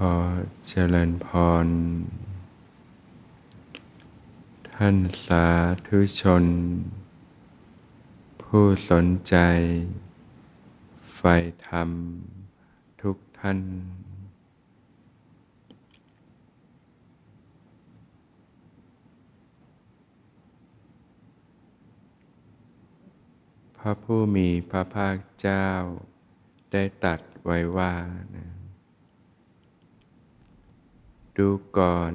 ขอเจริญพร ท่านสาธุชน ผู้สนใจใฝ่ธรรมทุกท่าน พระผู้มีพระภาคเจ้าได้ตัดไว้ว่านะ ดูก่อน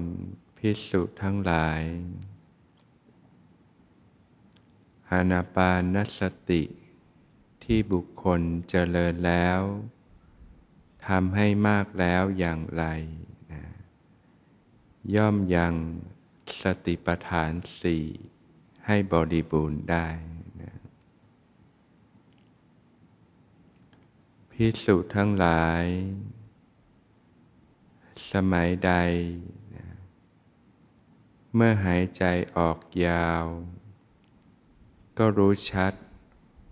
พิสุทั้งหลายอานาปานสติ ที่บุคคลเจริญแล้วทำให้มากแล้วอย่างไรนะย่อมยังสติปัฏฐานสี่ให้บริบูรณ์ได้นะพิสุทั้งหลาย สมัยใด เมื่อหายใจออกยาว ก็รู้ชัด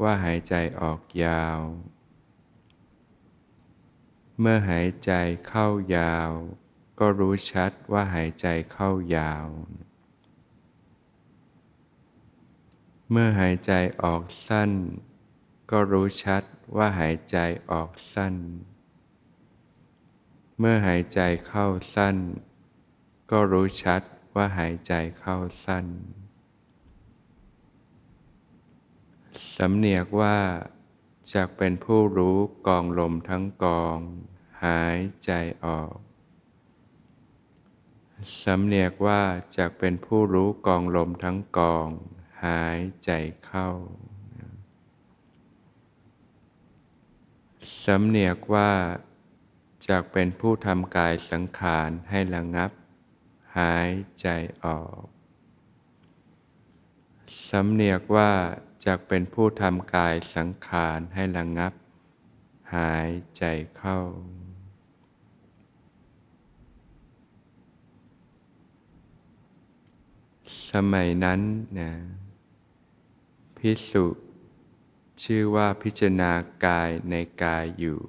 ว่าหายใจออกยาว เมื่อหายใจเข้ายาว ก็รู้ชัดว่าหายใจเข้ายาว เมื่อหายใจออกสั้น ก็รู้ชัดว่าหายใจออกสั้น เมื่อหายใจเข้าสั้น ก็รู้ชัดว่าหายใจเข้าสั้น สำเนียกว่าจะเป็นผู้รู้กองลมทั้งกอง หายใจออก สำเนียกว่าจะเป็นผู้รู้กองลมทั้งกอง หายใจเข้า สำเนียกว่า จากเป็นผู้ทำกายสังขารให้ระงับ หายใจออกสำเนียกว่าจากเป็นผู้ทำกายสังขารให้ระงับ หายใจเข้า สมัยนั้นนะพิสุชื่อว่าพิจารณากายในกายอยู่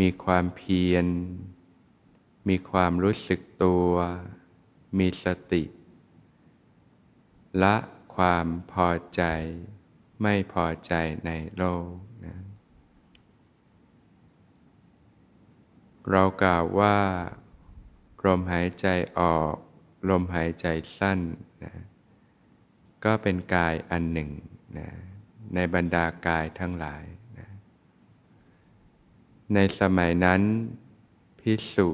มีความเพียร มีความรู้สึกตัว มีสติ ละความพอใจ ไม่พอใจในโลกนะเรากล่าวว่า ลมหายใจออก ลมหายใจสั้นนะก็เป็นกายอันหนึ่งนะในบรรดากายทั้งหลาย ในสมัยนั้น พิสุ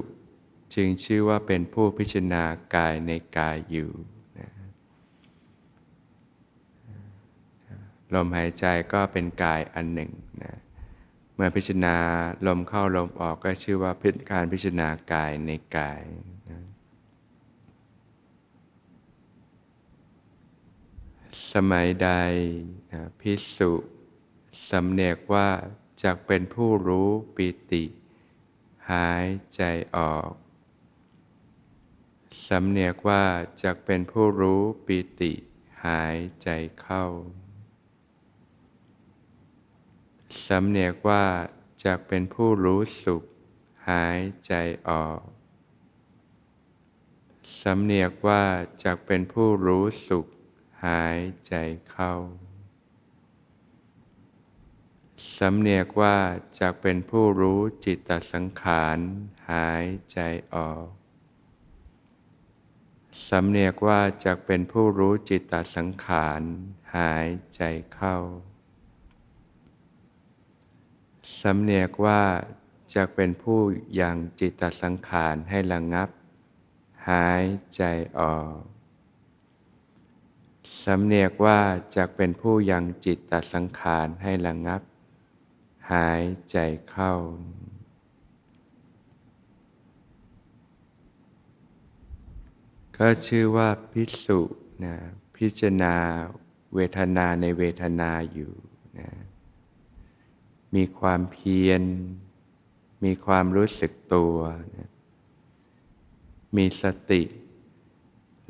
จึงชื่อว่าเป็นผู้พิจารณากายในกายอยู่นะลมหายใจก็เป็นกายอันหนึ่งนะเมื่อพิจารณาลมเข้าลมออกก็ชื่อว่าพิการพิจารณากายในกายนะสมัยใดนะพิสุสำเนียกว่า จักเป็นผู้รู้ปิติ หายใจออก สำเนียกว่าจักเป็นผู้รู้ปิติ หายใจเข้า สำเนียกว่าจักเป็นผู้รู้สุข หายใจออกสำเนียกว่าจักเป็นผู้รู้สุข หายใจเข้า สำเนียกว่าจะเป็นผู้รู้จิตตสังขารหายใจออก สำเนียกว่าจะเป็นผู้รู้จิตตสังขารหายใจเข้า สำเนียกว่าจะเป็นผู้ยังจิตตสังขารให้ระงับ หายใจออกสำเนียกว่าจะเป็นผู้ยังจิตตสังขารให้ระงับ หายใจเข้า ก็ชื่อว่าพิสุนะพิจารณาเวทนาในเวทนาอยู่นะมีความเพียร มีความรู้สึกตัวนะมีสติ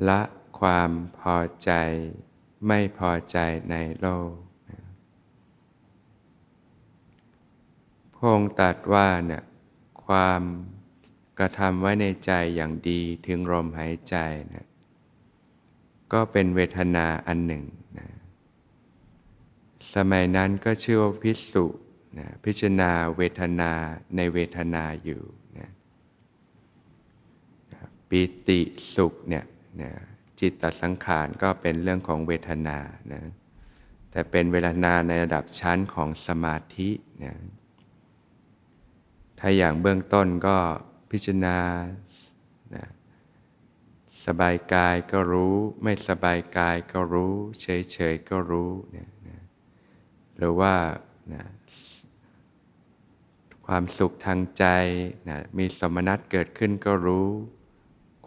ละความพอใจ ไม่พอใจในโลก พงตัดว่าเนี่ยความกระทำไว้ในใจอย่างดีถึงลมหายใจนะก็เป็นเวทนาอันหนึ่งนะสมัยนั้นก็ชื่อว่าพิสุนะพิจารณาเวทนาในเวทนาอยู่นะปิติสุขเนี่ยนะจิตตสังขารก็เป็นเรื่องของเวทนานะแต่เป็นเวทนาในระดับชั้นของสมาธินะ ถ้าอย่างเบื้องต้นก็พิจารณานะสบายกายก็รู้ ไม่สบายกายก็รู้ เฉยๆก็รู้เนี่ยนะหรือว่านะความสุขทางใจนะมีสมนัตเกิดขึ้นก็รู้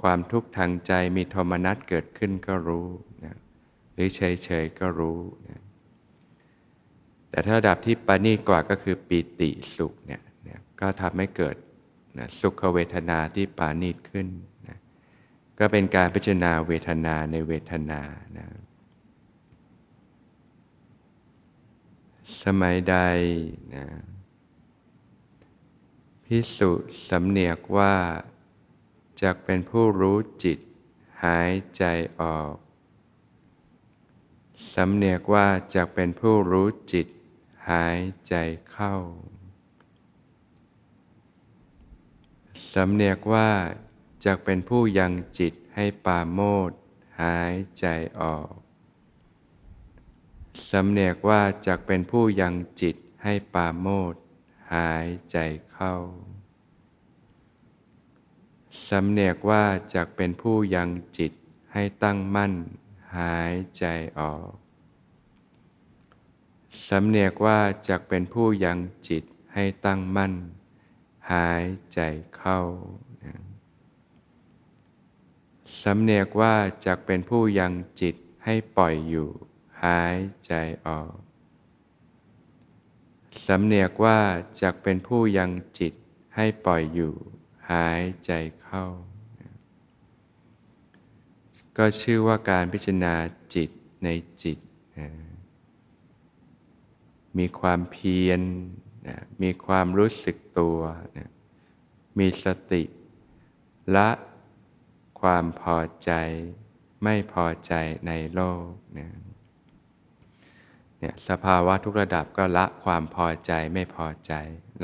ความทุกข์ทางใจมีโทมนัสเกิดขึ้นก็รู้นะหรือเฉยๆก็รู้นะแต่ถ้าระดับที่ปานีกว่าก็คือปีติสุขเนี่ย ก็ทำให้เกิดนะสุขเวทนาที่ปานีตขึ้นนะก็เป็นการพิจารณาเวทนาในเวทนานะสมัยใดนะพิสุสำเนียกว่าจะเป็นผู้รู้จิตหายใจออก สำเนียกว่าจะเป็นผู้รู้จิตหายใจเข้า สำเนียกว่าจะเป็นผู้ยังจิตให้ปาโมดหายใจออกสำเนียกว่าจะเป็นผู้ยังจิตให้ปาโมดหายใจเข้าสำเนียกว่าจะเป็นผู้ยังจิตให้ตั้งมั่นหายใจออกสำเนียกว่าจะเป็นผู้ยังจิตให้ตั้งมั่น หายใจเข้าสำเนียกว่าจะเป็นผู้ยังจิตให้ปล่อยอยู่ หายใจออก สำเนียกว่าจะเป็นผู้ยังจิตให้ปล่อยอยู่ หายใจเข้า ก็ชื่อว่าการพิจารณาจิตในจิต มีความเพียร นะมีความรู้สึกตัวนะมีสติ ละความพอใจไม่พอใจในโลกนะเนี่ยสภาวะทุกระดับก็ละความพอใจไม่พอใจ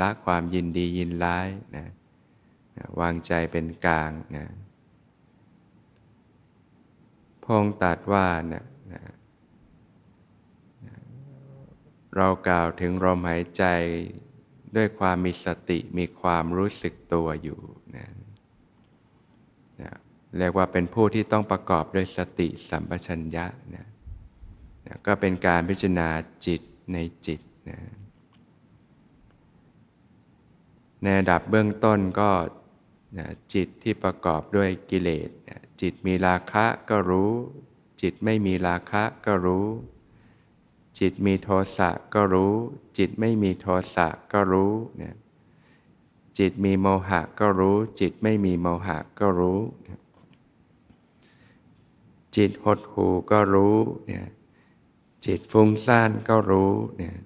ละความยินดียินร้ายนะนะวางใจเป็นกลางนะพงตัดว่านะนะ เรากล่าวถึงลมหายใจด้วยความมีสติมีความรู้สึกตัวอยู่นะนะเรียกว่าเป็นผู้ที่ต้องประกอบด้วยสติสัมปชัญญะนะนะก็เป็นการพิจารณาจิตในจิตนะในระดับเบื้องต้นก็นะจิตที่ประกอบด้วยกิเลสนะจิตมีราคะก็รู้ จิตไม่มีราคะก็รู้ จิตมีโทสะก็รู้ จิตไม่มีโทสะก็รู้นะจิตมีโมหะก็รู้ จิตไม่มีโมหะก็รู้ จิตหดหูก็รู้เนี่ยจิตฟุ้งซ่านก็รู้เนี่ย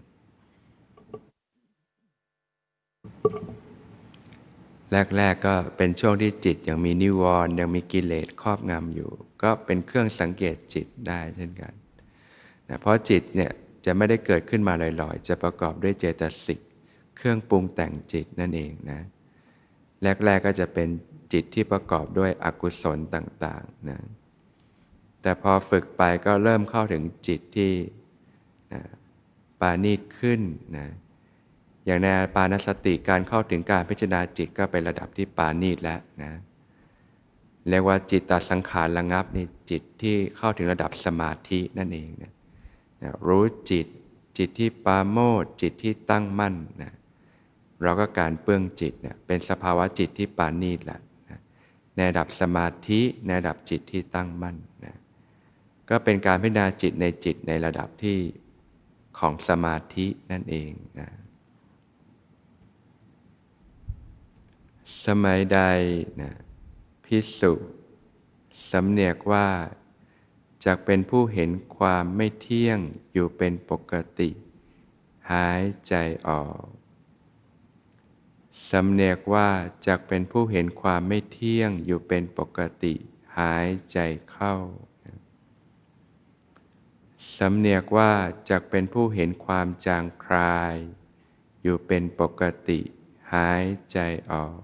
แรก ๆ ก็เป็นช่วงที่จิตยังมีนิวรณ์ยังมีกิเลสครอบงำอยู่ ก็เป็นเครื่องสังเกตจิตได้เช่นกัน นะเพราะจิตเนี่ยจะไม่ได้เกิดขึ้นมาลอยๆ จะประกอบด้วยเจตสิก เครื่องปรุงแต่งจิตนั่นเองนะ แรกๆก็จะเป็นจิตที่ประกอบด้วยอกุศลต่างๆนะแต่พอฝึกไปก็เริ่มเข้าถึงจิตที่นะปานีตขึ้นนะอย่างในปานสติการเข้าถึงการพิจารณาจิตก็เป็นระดับที่ปานีตแล้วนะเรียกว่าจิตตสังขารระงับนี่จิตที่เข้าถึงระดับสมาธินั่นเองนะ นะรู้จิต จิตที่ปาโมดจิตที่ตั้งมั่นนะเราก็การเปื้องจิตเนี่ยเป็นสภาวะจิตที่ปานีตแหล้วนะในระดับสมาธิในระดับจิตที่ตั้งมั่นนะก็เป็นการพิจารณาจิตในจิตในระดับที่ของสมาธินั่นเองนะสมัยใดนะพิสุสำเนียกว่า จะเป็นผู้เห็นความไม่เที่ยงอยู่เป็นปกติ หายใจออกสำเนียกว่าจักเป็นผู้เห็นความไม่เที่ยงอยู่เป็นปกติ หายใจเข้าสำเนียกว่าจักเป็นผู้เห็นความจางคลาย อยู่เป็นปกติ หายใจออก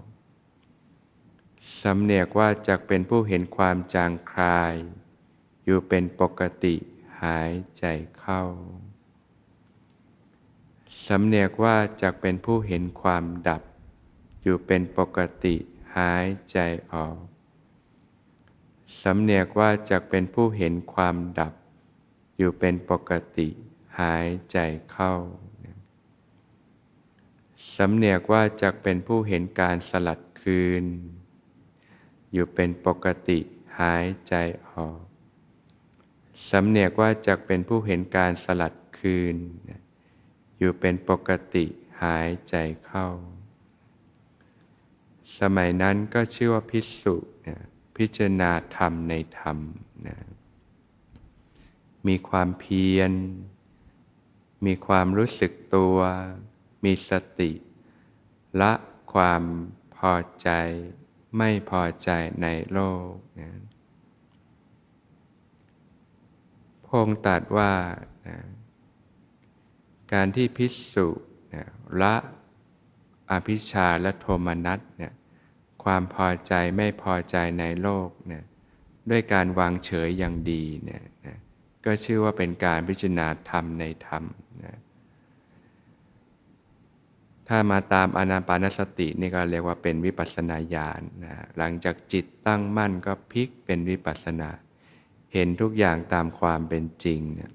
สำเนียกว่าจักเป็นผู้เห็นความจางคลาย อยู่เป็นปกติหายใจเข้า สำเนียกว่าจักเป็นผู้เห็นความดับ อยู่เป็นปกติหายใจออก สำเนียกว่าจักเป็นผู้เห็นความดับ อยู่เป็นปกติหายใจเข้า สำเนียกว่าจักเป็นผู้เห็นการสลัดคืน อยู่เป็นปกติหายใจออก สำเนียกว่าจักเป็นผู้เห็นการสลัดคืน อยู่เป็นปกติหายใจเข้า สมัยนั้นก็ชื่อว่าพิสุนะพิจารณาธรรมในธรรมนะมีความเพียร มีความรู้สึกตัว มีสติ ละความพอใจไม่พอใจในโลกนะ พงตัดว่านะการที่พิสุนะละอภิชาและโทมนัสเนี่ยความพอใจไม่พอใจในโลกเนี่ยด้วยการวางเฉยอย่างดีเนี่ยนะก็ชื่อว่าเป็นการพิจารณาธรรมในธรรมนะถ้ามาตามอนาปานสตินี่ก็เรียกว่าเป็นวิปัสสนาญาณนะหลังจากจิตตั้งมั่นก็พลิกเป็นวิปัสนา เห็นทุกอย่างตามความเป็นจริงเนี่ย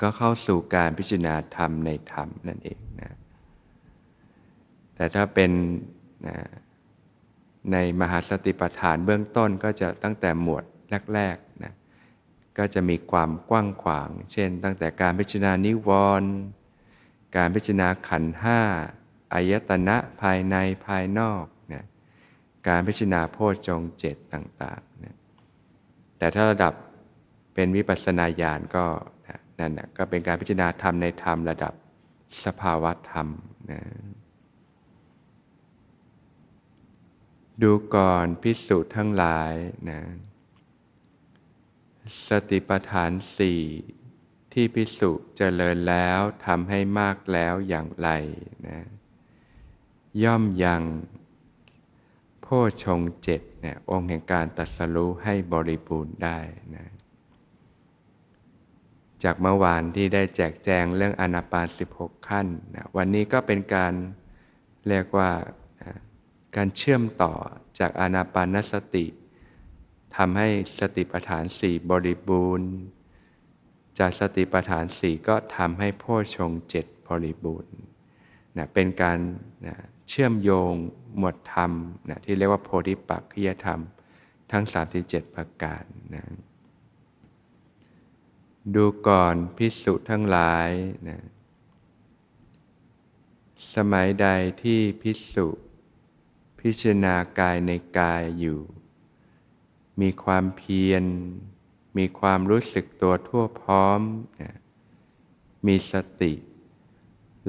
ก็เข้าสู่การพิจารณาธรรมในธรรมนั่นเองนะแต่ถ้าเป็นนะในมหาสติปัฏฐานเบื้องต้นก็จะตั้งแต่หมวดแรกๆนะก็จะมีความกว้างขวาง เช่น ตั้งแต่การพิจารณานิวรณ์การพิจารณาขันห้าอายตนะภายในภายนอกนะการพิจารณาโพชฌงเจ็ดต่างๆนะ แต่ถ้าระดับเป็นวิปัสสนาญาณก็นั่นนะก็เป็นการพิจารณาธรรมในธรรมระดับสภาวะธรรมนะดูก่อนพิสูจน์ทั้งหลายนะสติปัฏฐานสี่ที่พิสุเจริญแล้วทำให้มากแล้วอย่างไรนะย่อมยัง ชงเจ็ดเนี่ยองค์แห่งการตัดสรู้ให้บริบูรณ์ได้นะจากเมื่อวานที่ได้แจกแจงเรื่องอนาปาน 16 ขั้นนะวันนี้ก็เป็นการเรียกว่าการเชื่อมต่อจากอนาปานสติทำให้สติปัฏฐานสี่บริบูรณ์ จากสติปัฏฐานสี่ก็ทำให้โพชงเจ็ดบริบูรณ์นะเป็นการนะเชื่อมโยง หมวดธรรมนะที่เรียกว่าโพธิปักขิยธรรม ทั้ง 37 ประการนะดูก่อนพิสุทั้งหลายนะสมัยใดที่พิสุพิจารณากายในกายอยู่ มีความเพียร มีความรู้สึกตัวทั่วพร้อมมีสติ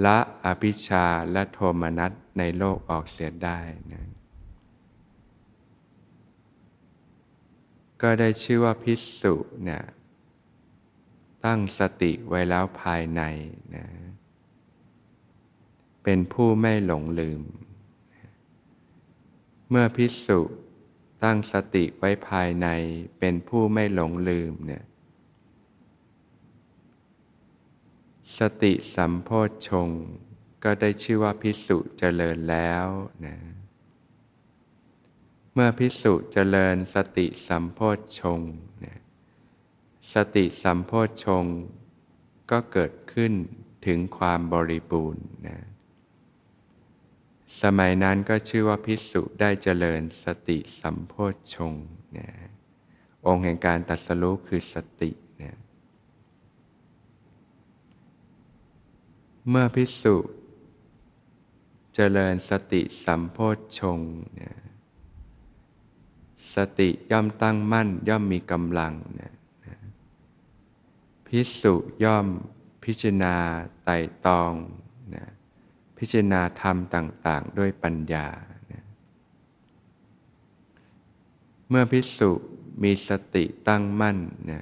ละอภิชาและโทมนัส ในโลกออกเสียได้นะก็ได้ชื่อว่าพิสุเนี่ยตั้งสติไว้แล้วภายในนะเป็นผู้ไม่หลงลืม เมื่อพิสุตั้งสติไว้ภายในเป็นผู้ไม่หลงลืมเนี่ยสติสัมโพชฌง ก็ได้ชื่อว่าพิสุเจริญแล้วนะเมื่อพิสุเจริญสติสัมโพชฌงนะสติสัมโพชฌงก็เกิดขึ้นถึงความบริบูรณ์นะสมัยนั้นก็ชื่อว่าพิสุได้เจริญสติสัมโพชฌงนะองค์แห่งการตัดสรู้คือสตินะเมื่อพิสุ เจริญสติสัมโพชฌงนะสติย่อมตั้งมั่นย่อมมีกำลังนะนะพิสุย่อมพิจารณาไต่ตองนะพิจารณาธรรมต่าง ๆ ด้วยปัญญาเมื่อพิสุมีสติตั้งมั่นนะ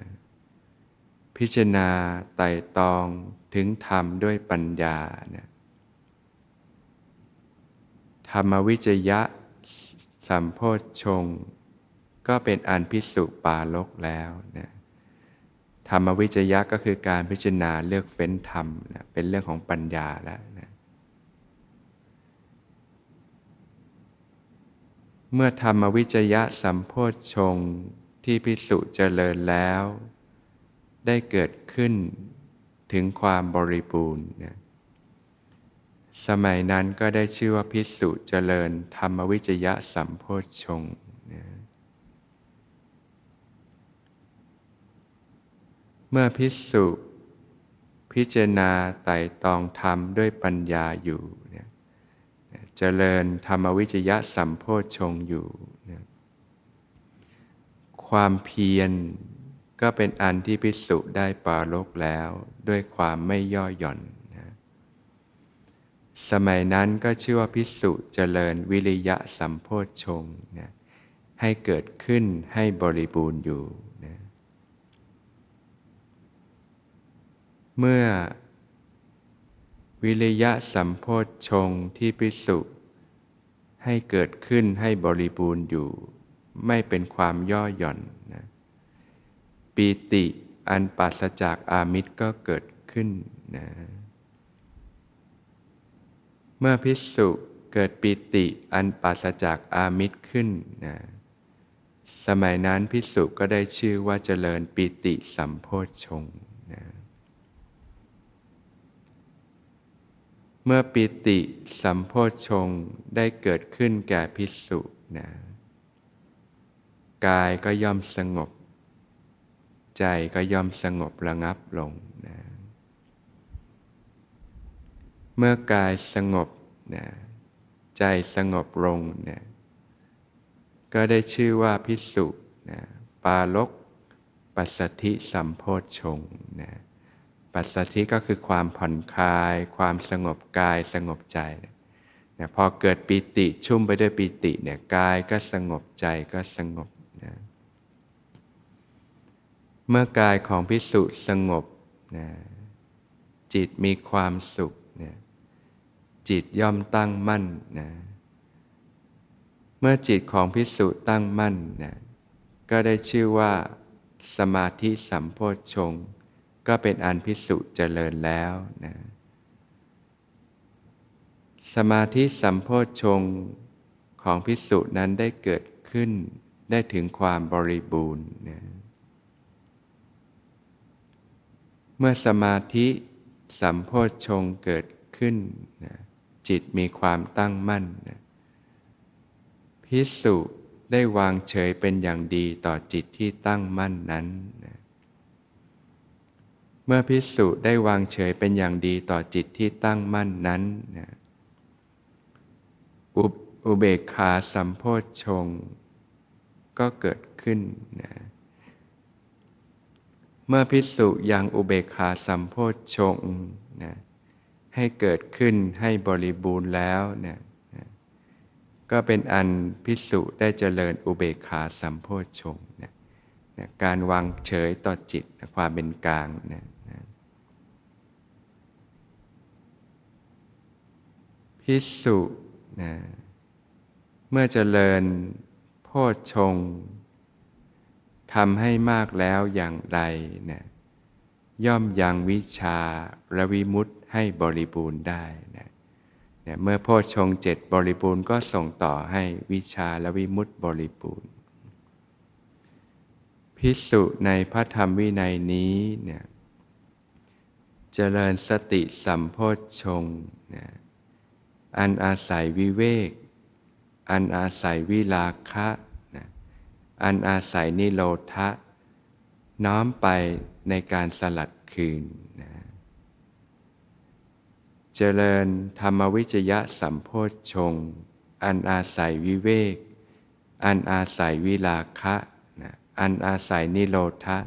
พิจารณาไต่ตองถึงธรรมด้วยปัญญานะ ธรรมวิจยะ สัมโพชฌงก็เป็นอันพิสุปาลกแล้วนะธรรมวิจยะก็คือการพิจารณาเลือกเฟ้นธรรมนะเป็นเรื่องของปัญญาแล้วนะเมื่อธรรมวิจยะสัมโพชฌงที่พิสุเจริญแล้ว ได้เกิดขึ้นถึงความบริบูรณ์นะ สมัยนั้นก็ได้ชื่อว่าพิสุเจริญ ธรรมวิจยะสัมโพชฌงนะเมื่อพิสุพิจารณาไต่ตองธรรมด้วยปัญญาอยู่เนี่ยเจริญธรรมวิจยะสัมโพชฌงอยู่นี่ยความเพียรก็เป็นอันที่พิสุได้ปาลกแล้ว ด้วยความไม่ย่อหย่อน สมัยนั้นก็ชื่อว่าพิสุเจริญวิริยะสัมโพชฌงนะให้เกิดขึ้นให้บริบูรณ์อยู่นะเมื่อวิริยะสัมโพชฌงที่พิสุให้เกิดขึ้นให้บริบูรณ์อยู่ ไม่เป็นความย่อหย่อนนะปีติอันปัสจากอามิตรก็เกิดขึ้นนะ เมื่อพิสุเกิดปิติอันปัสจากอามิตรขึ้นนะสมัยนั้นพิสุก็ได้ชื่อว่าเจริญปิติสัมโพชฌงนะเมื่อปิติสัมโพชฌงได้เกิดขึ้นแก่พิสุนะกายก็ย่อมสงบ ใจก็ย่อมสงบระงับลงนะ เมื่อกายสงบนะใจสงบลงนะก็ได้ชื่อว่าพิสุนะปาลกปัสสธิสัมโพชฌงนะปัสสธิก็คือความผ่อนคลาย ความสงบกายสงบใจนะพอเกิดปิติชุ่มไปด้วยปิติเนี่ยกายก็สงบใจก็สงบนะเมื่อกายของพิสุสงบนะจิตมีความสุข จิตย่อมตั้งมั่นนะเมื่อจิตของพิสุตั้งมั่นนะก็ได้ชื่อว่าสมาธิสัมโพชฌงก็เป็นอันพิสุเจริญแล้วนะสมาธิสัมโพชฌงของพิสุนั้นได้เกิดขึ้นได้ถึงความบริบูรณ์นะเมื่อสมาธิสัมโพชฌงเกิดขึ้นนะ จิตมีความตั้งมั่นนะพิสุได้วางเฉยเป็นอย่างดีต่อจิตที่ตั้งมั่นนั้นนะเมื่อพิสุได้วางเฉยเป็นอย่างดีต่อจิตที่ตั้งมั่นนั้นนะอุเบกขาสัมโพชฌงก็เกิดขึ้นนะเมื่อพิสุยังอุเบกขาสัมโพชฌง ให้เกิดขึ้นให้บริบูรณ์แล้วเนี่ยก็เป็นอันพิสุได้เจริญอุเบกขาสัมโพชฌงเนี่ยการวางเฉยต่อจิตความเป็นกลางเนี่ยพิสุนะเมื่อเจริญโพชฌงทำให้มากแล้วอย่างไรนะย่อมยังวิชาระวิมุต ให้บริบูรณ์ได้นะเนี่ยเมื่อโพชงเจ็ดบริบูรณ์ก็ส่งต่อให้วิชาและวิมุตติบริบูรณ์ พิสุในพระธรรมวินัยนี้เนี่ยเจริญสติสัมโพชงนะอันอาศัยวิเวก อันอาศัยวิลาคะนะอันอาศัยนิโรธะ น้อมไปในการสลัดคืนนะ เจริญธรรมวิจยะสัมโพชฌงอันอาศัยวิเวก อันอาศัยวิลาคะนะอันอาศัยนิโรธะ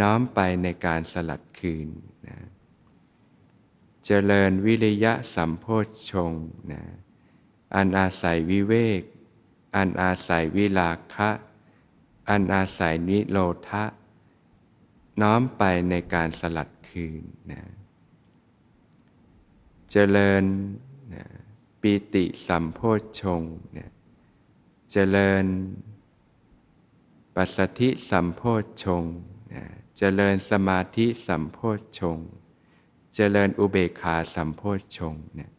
น้อมไปในการสลัดคืนนะเจริญวิริยะสัมโพชฌงค์นะอันอาศัยวิเวก อันอาศัยวิลาคะ อันอาศัยนิโรธะน้อมไปในการสลัดคืนนะ เจริญนะปีติสัมโพชฌงค์นะเจริญปัสสธิสัมโพชฌงค์นะเจริญสมาธิสัมโพชฌงค์เจริญอุเบกขาสัมโพชฌงค์นะ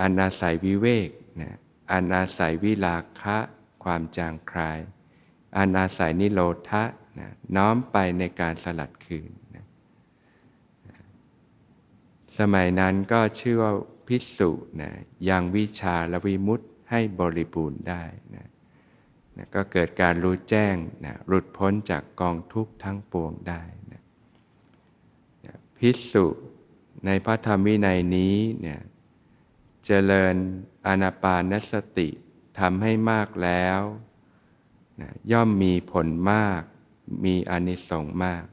อันอาศัยวิเวกนะอันอาศัยวิลาคะความจางคลายอันอาศัยนิโรธะนะน้อมไปในการสลัดคืน สมัยนั้นก็ชื่อว่าพิสุนะยังวิชาและวิมุตให้บริบูรณ์ได้นะนะก็เกิดการรู้แจ้งนะหลุดพ้นจากกองทุกข์ทั้งปวงได้นะนะพิสุในพระธรรมวินัยนี้เนี่ยเจริญอานาปานสติทำให้มากแล้วนะย่อมมีผลมาก มีอานิสงส์มาก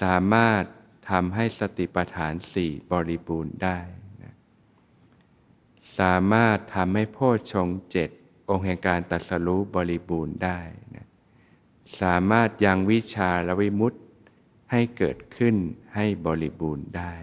สามารถ ทำให้สติปัฏฐานสี่บริบูรณ์ได้นะสามารถทำให้โพชฌงเจ็ดองค์แห่งการตัดสรู้บริบูรณ์ได้นะสามารถยังวิชาและวิมุตติให้เกิดขึ้นให้บริบูรณ์ได้